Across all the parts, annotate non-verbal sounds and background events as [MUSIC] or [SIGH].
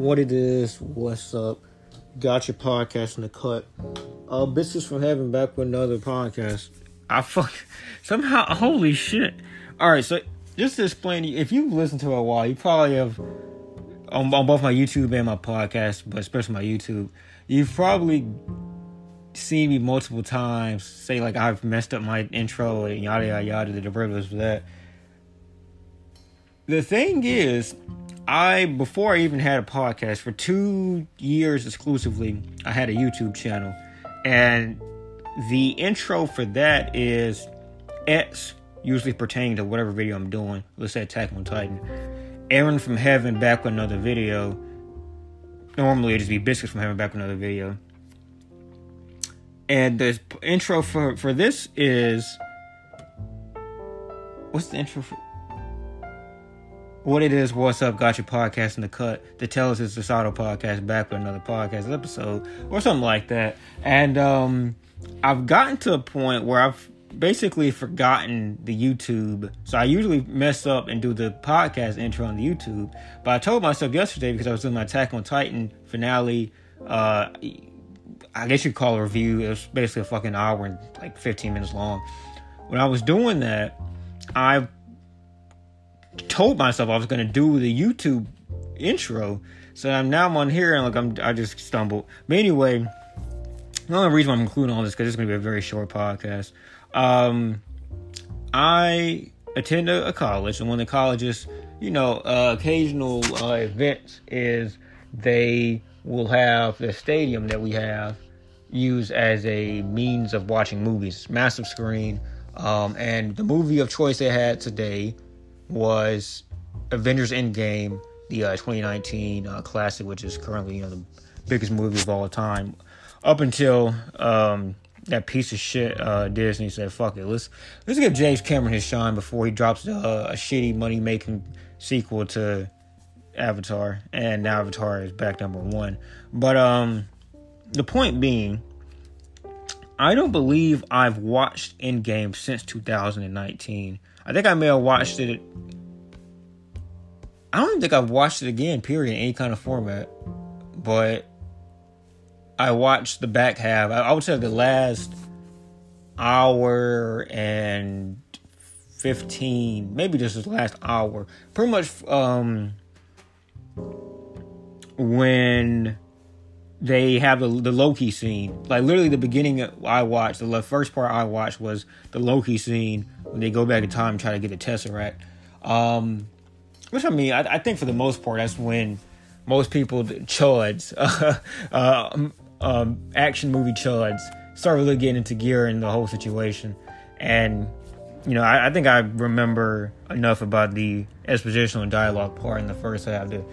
what it is, what's up. Got your podcast in the cut. Uh, Biscuits from Heaven back with another podcast. I fuck somehow. Holy shit! All right, so just to explain, if you've listened to a while, you probably have on, on both my YouTube and my podcast, but especially my YouTube, you've probably seen me multiple times say like I've messed up my intro and yada yada yada the derivatives for that. The thing is, I before I even had a podcast for two years exclusively, I had a YouTube channel, and the intro for that is X, usually pertaining to whatever video I'm doing. Let's say Attack on Titan. Eren from Heaven back with another video. Normally it'd just be Biscuits from Heaven back with another video. And the intro for for this is what's the intro for? What it is, what's up, got your podcast in the cut. To tell us it's this auto podcast back with another podcast episode or something like that. And um I've gotten to a point where I've basically forgotten the YouTube. So I usually mess up and do the podcast intro on the YouTube. But I told myself yesterday because I was doing my Attack on Titan finale, uh I guess you'd call it a review. It was basically a fucking hour and like 15 minutes long. When I was doing that, I told myself I was going to do the YouTube intro. So I'm now I'm on here and like I'm I just stumbled. But anyway, the only reason I'm including all this because it's going to be a very short podcast. Um, I attend a, a college, and one of the colleges, you know, uh, occasional uh, events is they will have the stadium that we have used as a means of watching movies, massive screen. Um, and the movie of choice they had today was Avengers Endgame, the uh, 2019 uh, classic, which is currently you know the biggest movie of all time. Up until um, that piece of shit uh, Disney said, "Fuck it, let's let's give James Cameron his shine before he drops uh, a shitty money making sequel to Avatar." And now Avatar is back number one. But um, the point being, I don't believe I've watched Endgame since 2019. I think I may have watched it. I don't even think I've watched it again, period, in any kind of format. But I watched the back half. I, would say the last hour and 15, maybe just the last hour. Pretty much um, when they have the, the Loki scene. Like literally the beginning I watched, the first part I watched was the Loki scene when they go back in time and try to get the Tesseract. Um, which I mean, I, I, think for the most part, that's when most people, chuds, [LAUGHS] uh, uh, um, action movie chuds, start really getting into gear in the whole situation. And, you know, I, I think I remember enough about the expositional dialogue part in the first half to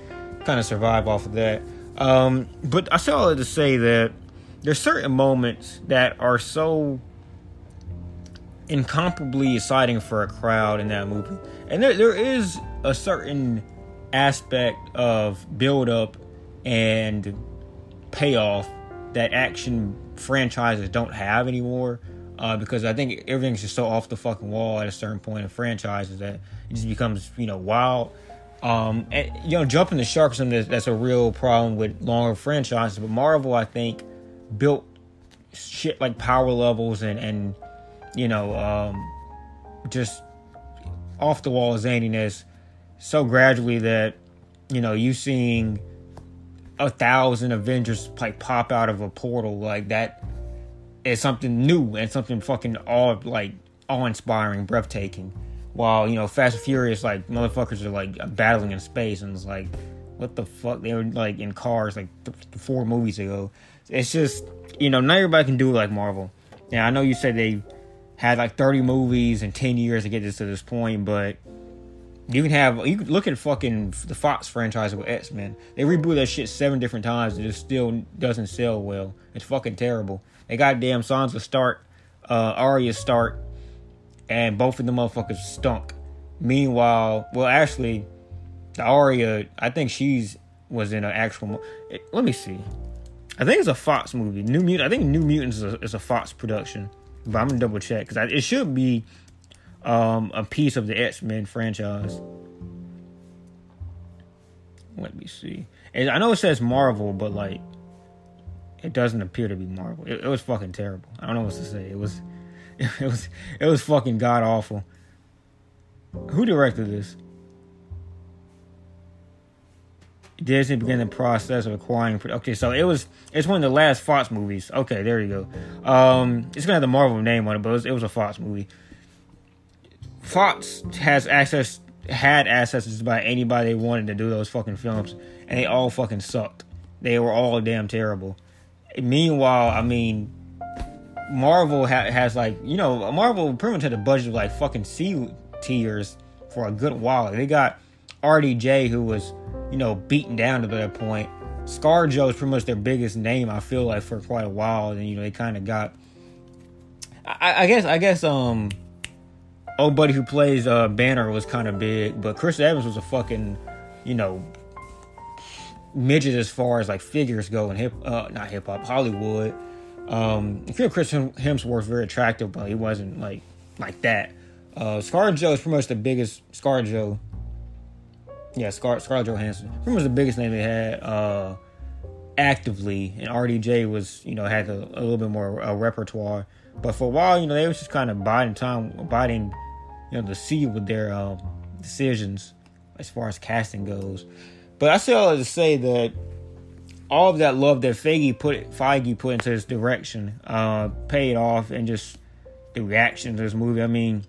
kind of survive off of that. Um, but I all that to say that there's certain moments that are so incomparably exciting for a crowd in that movie. And there, there is a certain aspect of build up and payoff that action franchises don't have anymore. Uh, because I think everything's just so off the fucking wall at a certain point in franchises that it just becomes, you know, wild. Um, and, you know, jumping the shark that's, that's a real problem with longer franchises. But Marvel, I think, built shit like power levels and, and you know, um, just off the wall zaniness so gradually that, you know, you seeing a thousand Avengers like pop out of a portal like that is something new and something fucking all like awe inspiring, breathtaking. While you know Fast and Furious, like motherfuckers are like battling in space, and it's like, what the fuck? They were like in cars like th- four movies ago. It's just you know not everybody can do it like Marvel. Yeah, I know you said they had like 30 movies in 10 years to get this to this point, but you can have you can look at fucking the Fox franchise with X Men. They reboot that shit seven different times and it still doesn't sell well. It's fucking terrible. They got damn Sansa Stark, uh, Arya Stark, and both of the motherfuckers stunk. Meanwhile, well, actually, the Arya, I think she's was in an actual. Mo- let me see. I think it's a Fox movie. New Mutant. I think New Mutants is a, is a Fox production, but I'm gonna double check because it should be um, a piece of the X Men franchise. let me see. And I know it says Marvel, but like, it doesn't appear to be Marvel. It, it was fucking terrible. I don't know what to say. It was, [LAUGHS] it was, it was fucking god awful. Who directed this? Disney began the process of acquiring. Okay, so it was it's one of the last Fox movies. Okay, there you go. Um, it's gonna have the Marvel name on it, but it was, it was a Fox movie. Fox has access had access to about anybody they wanted to do those fucking films, and they all fucking sucked. They were all damn terrible. Meanwhile, I mean, Marvel ha- has like you know Marvel pretty much had a budget of like fucking C tiers for a good while. They got RDJ who was you know, beaten down to that point. ScarJo is pretty much their biggest name, I feel like, for quite a while. And, you know, they kind of got. I, I, guess, I guess, um, old buddy who plays uh, Banner was kind of big, but Chris Evans was a fucking, you know, midget as far as like figures go in hip, uh, not hip hop, Hollywood. Um, I feel Chris Hemsworth very attractive, but he wasn't like like that. Uh, ScarJo is pretty much the biggest ScarJo yeah, Scar- Scarlett Johansson. Pretty much the biggest name they had uh, actively, and RDJ was you know had a, a little bit more uh, repertoire. But for a while, you know, they was just kind of biding time, biding, you know, the seat with their um, decisions as far as casting goes. But I still to say that all of that love that Feige put Feige put into this direction uh, paid off, and just the reaction to this movie. I mean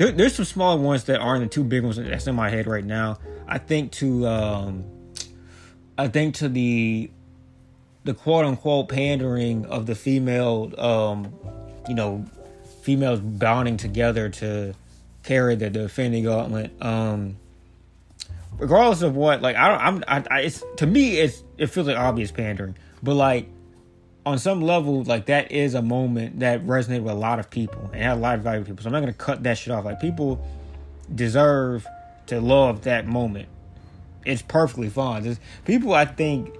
there, there's some smaller ones that aren't the two big ones that's in my head right now. I think to um, I think to the the quote unquote pandering of the female um, you know females bonding together to carry the defending gauntlet. Um, regardless of what, like I don't, I'm, I, I, it's to me, it's it feels like obvious pandering, but like on some level, like that is a moment that resonated with a lot of people and had a lot of value people. So I'm not gonna cut that shit off. Like people deserve to love that moment. It's perfectly fine. There's people I think,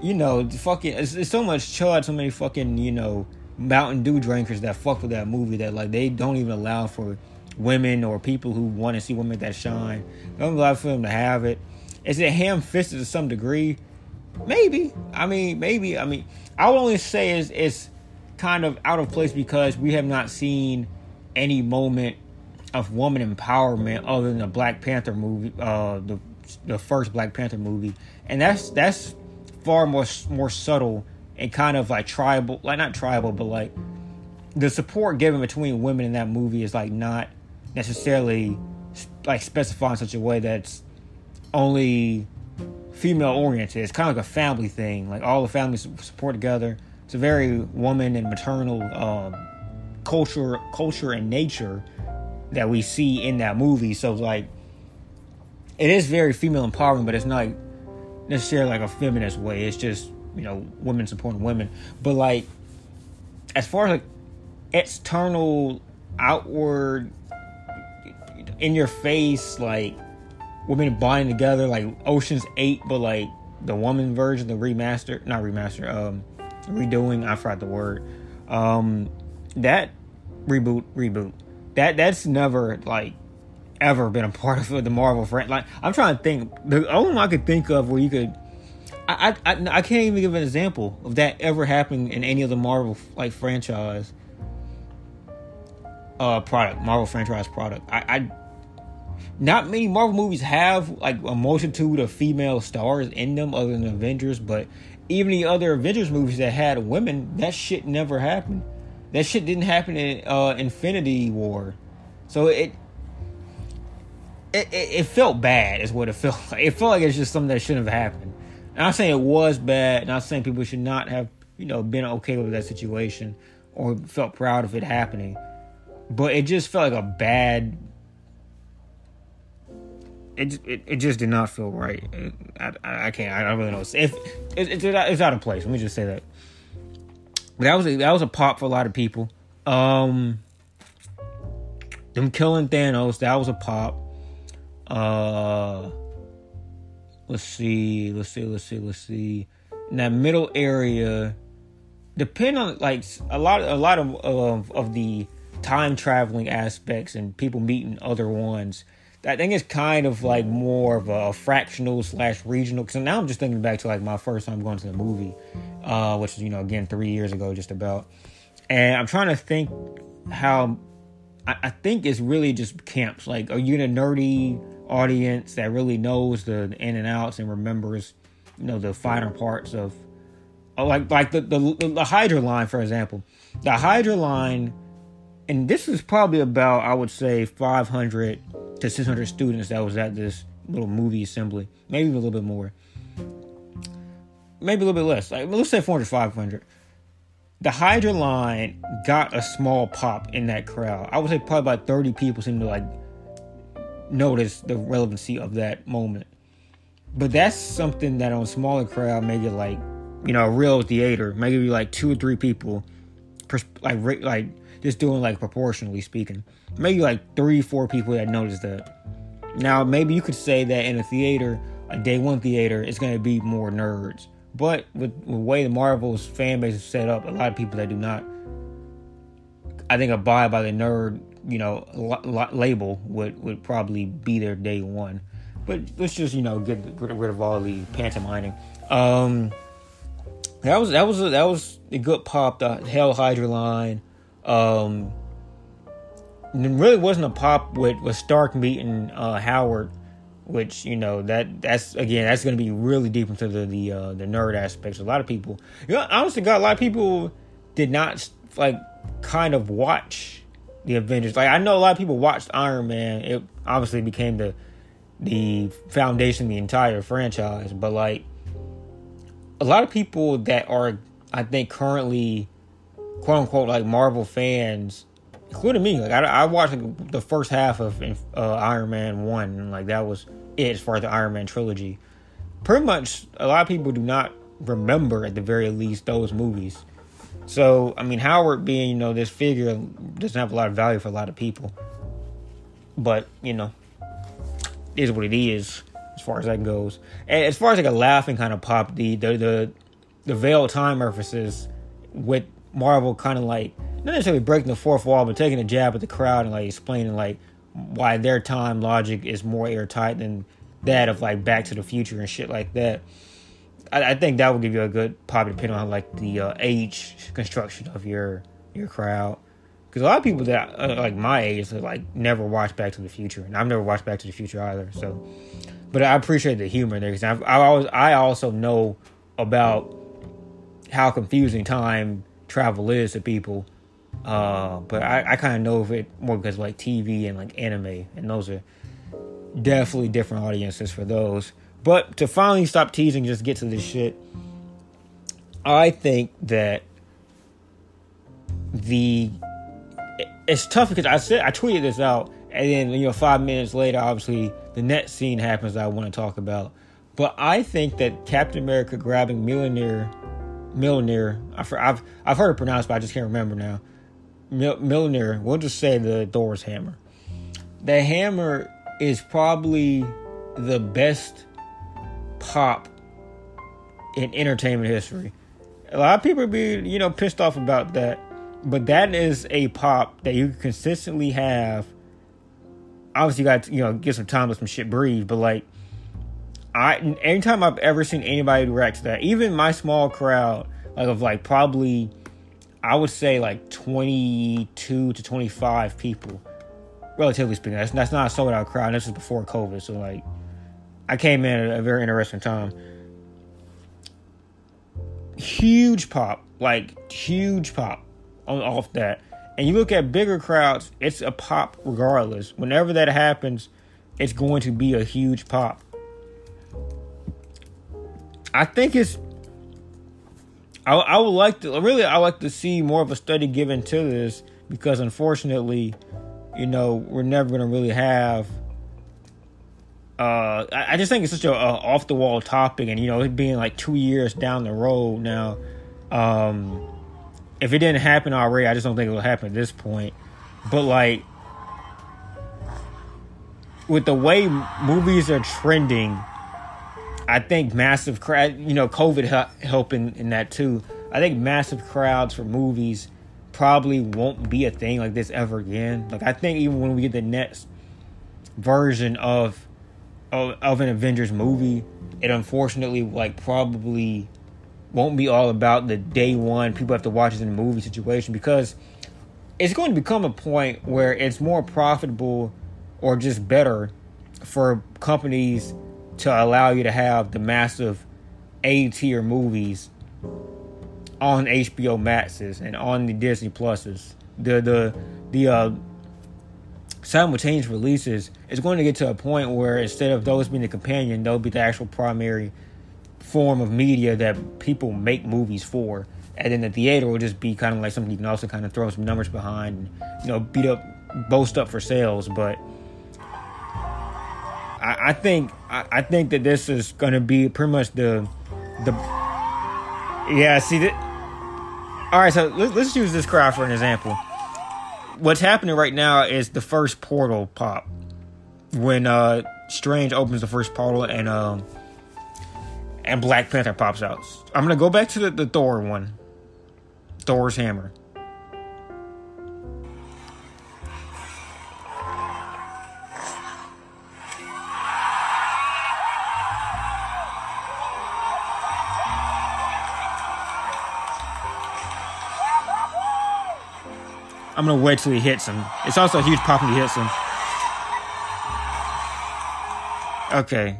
you know, fucking it's, it's so much chud, so many fucking, you know, Mountain Dew drinkers that fuck with that movie that like they don't even allow for women or people who want to see women that shine. I'm glad for them to have it. Is it ham fisted to some degree? Maybe. I mean, maybe. I mean, I would only say is it's kind of out of place because we have not seen any moment of woman empowerment other than the Black Panther movie, uh, the the first Black Panther movie, and that's that's far more more subtle and kind of like tribal, like not tribal, but like the support given between women in that movie is like not necessarily like specify in such a way that's only female oriented. It's kind of like a family thing. Like all the families support together. It's a very woman and maternal um, culture, culture and nature that we see in that movie. So like, it is very female empowering, but it's not necessarily like a feminist way. It's just you know women supporting women. But like, as far as like external, outward, in your face, like women bonding together like Ocean's Eight, but like the woman version, the remaster, not remaster, um, redoing. I forgot the word. Um, that reboot, reboot. That that's never like ever been a part of the Marvel franchise. Like I'm trying to think. The only one I could think of where you could. I, I, I can't even give an example of that ever happening in any of the Marvel like franchise uh product Marvel franchise product. I, I not many Marvel movies have like a multitude of female stars in them other than Avengers, but even the other Avengers movies that had women, that shit never happened. That shit didn't happen in uh, Infinity War. So it, it it felt bad is what it felt [LAUGHS] like. It felt like it's just something that shouldn't have happened. I'm saying it was bad, not saying people should not have, you know, been okay with that situation or felt proud of it happening. But it just felt like a bad it, it, it just did not feel right. I, I can't. I don't really know. If it, it's it's out of place. Let me just say that. But that was a, that was a pop for a lot of people. Um, them killing Thanos. That was a pop. Uh, let's see. Let's see. Let's see. Let's see. In that middle area, depend on like a lot. A lot of of, of the time traveling aspects and people meeting other ones I think it's kind of like more of a fractional slash regional. Because now I'm just thinking back to like my first time going to the movie, uh, which is you know again three years ago, just about. And I'm trying to think how I, I think it's really just camps. Like, are you in a nerdy audience that really knows the in and outs and remembers, you know, the finer parts of, uh, like like the the, the Hydra line, for example. The Hydra line, and this is probably about I would say 500 to 600 students that was at this little movie assembly, maybe a little bit more, maybe a little bit less. Like let's say 400, 500 the Hydra line got a small pop in that crowd. I would say probably about 30 people seemed to like notice the relevancy of that moment. But that's something that on a smaller crowd, maybe like, you know, a real theater, maybe like two or three people, like like just doing like proportionally speaking, maybe like three, four people that noticed that. Now, maybe you could say that in a theater, a day one theater, it's going to be more nerds but with, the way the Marvel's fan base is set up, a lot of people that do not, I think, abide by the nerd, you know, label would would probably be there day one. But let's just you know get rid of all the pantomiming. Um, that was that was a, that was a good pop. The Hail Hydra line. Um, it really wasn't a pop with with Stark meeting uh, Howard which you know that that's again that's going to be really deep into the the uh, the nerd aspects. A lot of people, you know, honestly, got a lot of people did not like kind of watch the Avengers. Like I know a lot of people watched Iron Man. It obviously became the the foundation, the entire franchise. But like a lot of people that are, I think, currently quote unquote like Marvel fans including me. Like I, I watched like, the first half of uh, Iron Man one, and like that was it as far as the Iron Man trilogy. Pretty much, a lot of people do not remember at the very least those movies. So I mean, Howard being you know this figure doesn't have a lot of value for a lot of people, but you know, is what it is as far as that goes. And as far as like a laughing kind of pop, the the the, the veil time references with Marvel kind of like not necessarily breaking the fourth wall, but taking a jab at the crowd and like explaining like why their time logic is more airtight than that of like Back to the Future and shit like that. I, I think that would give you a good pop depending on like the uh, age construction of your your crowd. Because a lot of people that uh, like my age like never watched Back to the Future, and I've never watched Back to the Future either. So, but I appreciate the humor there because I always I also know about how confusing time travel is to people uh, but I, I kind of know of it more because like TV and like anime, and those are definitely different audiences for those. But to finally stop teasing, just get to this shit. I think that the it's tough because I said I tweeted this out, and then you know five minutes later, obviously the next scene happens I want to talk about. But I think that Captain America grabbing Millionaire, Millionaire, I've I've heard it pronounced, but I just can't remember now. Mjolnir, we'll just say the Thor's hammer. The hammer is probably the best pop in entertainment history. A lot of people be, you know, pissed off about that, but that is a pop that you consistently have. Obviously, you got to, you know get some time to some shit breathe, but like, I anytime I've ever seen anybody react to that, even my small crowd, like of like probably I would say like 22 to 25 people, relatively speaking. That's, that's not a sold out crowd. This is before COVID. So, like, I came in at a very interesting time. Huge pop, like, huge pop on, off that. And you look at bigger crowds, it's a pop regardless. Whenever that happens, it's going to be a huge pop. I think it's I, I would like to really I like to see more of a study given to this because unfortunately, you know, we're never going to really have. Uh, I, I just think it's such a, a off the wall topic, and you know, it being like two years down the road now. Um, if it didn't happen already, I just don't think it will happen at this point. But like, with the way movies are trending I think massive crowd, you know, COVID helping in that too. I think massive crowds for movies probably won't be a thing like this ever again. Like I think even when we get the next version of, of of an Avengers movie, it unfortunately like probably won't be all about the day one people have to watch it in the movie situation because it's going to become a point where it's more profitable or just better for companies to allow you to have the massive A tier movies on HBO Maxes and on the Disney Pluses. The the the uh, simultaneous releases is going to get to a point where instead of those being the companion, they'll be the actual primary form of media that people make movies for. And then the theater will just be kind of like something you can also kind of throw some numbers behind and, you know, beat up, boast up for sales. But I, I think I, I, think that this is going to be pretty much the the yeah. See that. All right, so let's, let's use this crowd for an example what's happening right now is the first portal pop when uh Strange opens the first portal and um and Black Panther pops out. I'm gonna go back to the, the Thor one. Thor's hammer. I'm gonna wait till he hits him. It's also a huge pop when he hits him. Okay.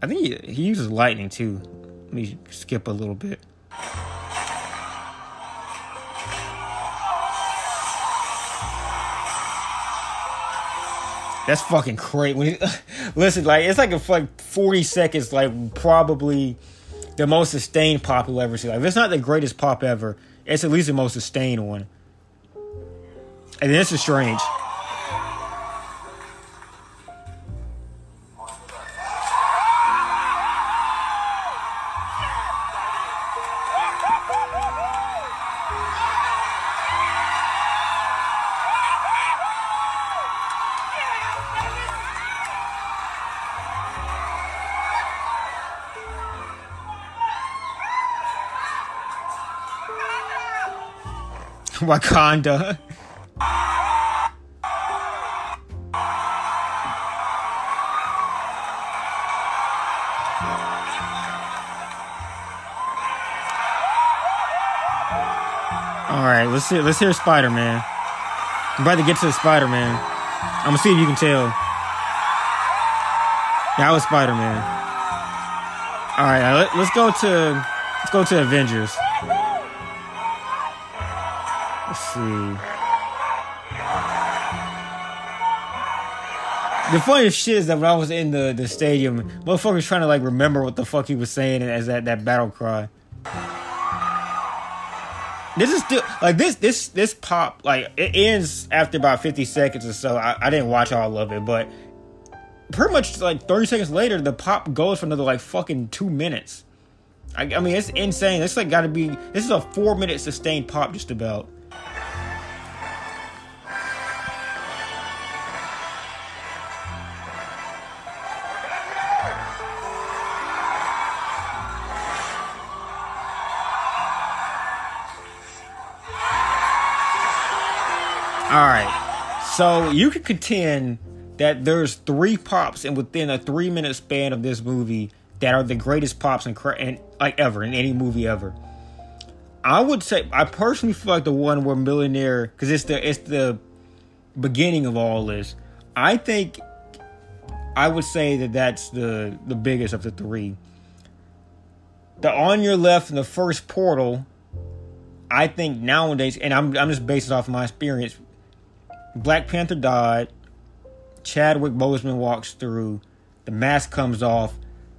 I think he, he uses lightning too. Let me skip a little bit. That's fucking great. When he, [LAUGHS] listen, like it's like a like 40 seconds, like probably the most sustained pop you'll ever see. Like if it's not the greatest pop ever, it's at least the most sustained one. And this is strange. Wakanda. Let's see. Let's hear Spider Man. I'm about to get to the Spider Man. I'm gonna see if you can tell. That was Spider Man. All right, uh, let, let's go to let's go to Avengers. Let's see. The funniest shit is that when I was in the, the stadium, motherfuckers trying to like remember what the fuck he was saying as that, that battle cry. This is still like this this this pop like it ends after about 50 seconds or so. I, I didn't watch all of it, but pretty much like 30 seconds later, the pop goes for another like fucking two minutes. I, I mean, it's insane. It's like got to be. This is a four minute sustained pop, just about. All right. So you could contend that there's three pops and within a three minute span of this movie that are the greatest pops in, in like ever in any movie ever. I would say I personally feel like the one where Millionaire because it's the it's the beginning of all this. I think I would say that that's the the biggest of the three. The on your left in the first portal, I think nowadays, and I'm I'm just based off my experience Black Panther died. Chadwick Boseman walks through. The mask comes off.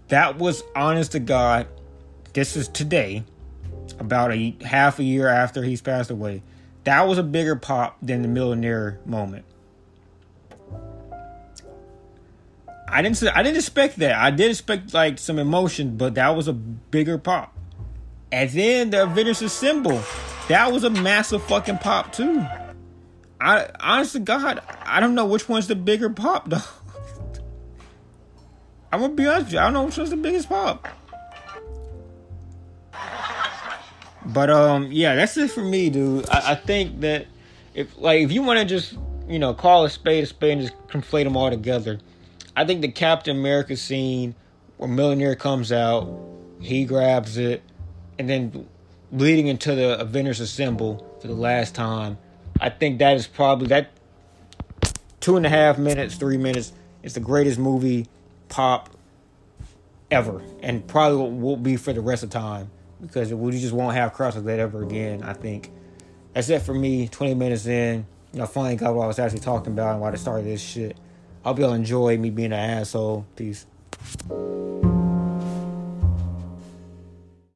That was honest to God. This is today, about a half a year after he's passed away. That was a bigger pop than the millionaire moment. I didn't I didn't expect that. I did expect like some emotion, but that was a bigger pop. And then the Avengers Assemble. That was a massive fucking pop too. I honestly, God, I don't know which one's the bigger pop though. [LAUGHS] I'm gonna be honest you. I don't know which one's the biggest pop. But um, yeah, that's it for me, dude. I, I think that if like if you want to just you know, call a spade a spade and just conflate them all together. I think the Captain America scene where Millionaire comes out, he grabs it, and then leading into the Avengers Assemble for the last time. I think that is probably that two and a half minutes, three minutes. It's the greatest movie pop ever, and probably will be for the rest of time because we just won't have crosses like that ever again. I think that's it for me. Twenty minutes in, you know, finally got what I was actually talking about and why I started this shit. I hope y'all enjoy me being an asshole. Peace.